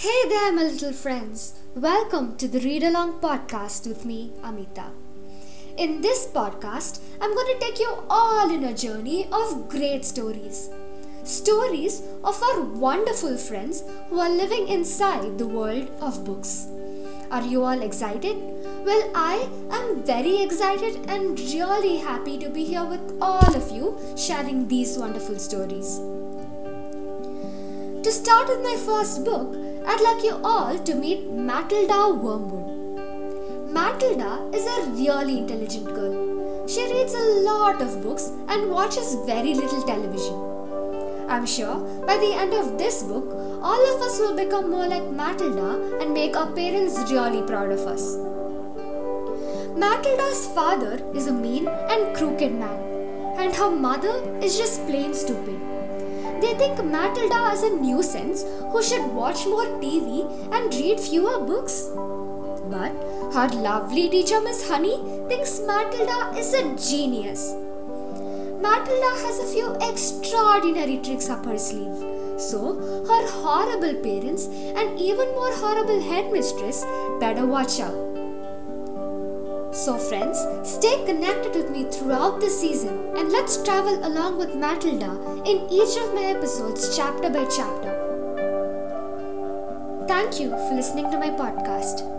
Hey there, my little friends. Welcome to the Read Along podcast with me, Amita. In this podcast, I'm going to take you all in a journey of great stories. Stories of our wonderful friends who are living inside the world of books. Are you all excited? Well, I am very excited and really happy to be here with all of you sharing these wonderful stories. To start with my first book, I'd like you all to meet Matilda Wormwood. Matilda is a really intelligent girl. She reads a lot of books and watches very little television. I'm sure by the end of this book, all of us will become more like Matilda and make our parents really proud of us. Matilda's father is a mean and crooked man, and her mother is just plain stupid. Think Matilda is a nuisance who should watch more TV and read fewer books. But her lovely teacher, Miss Honey, thinks Matilda is a genius. Matilda has a few extraordinary tricks up her sleeve. So, her horrible parents and even more horrible headmistress better watch out. So, friends, stay connected with me throughout the season and let's travel along with Matilda in each of my episodes, chapter by chapter. Thank you for listening to my podcast.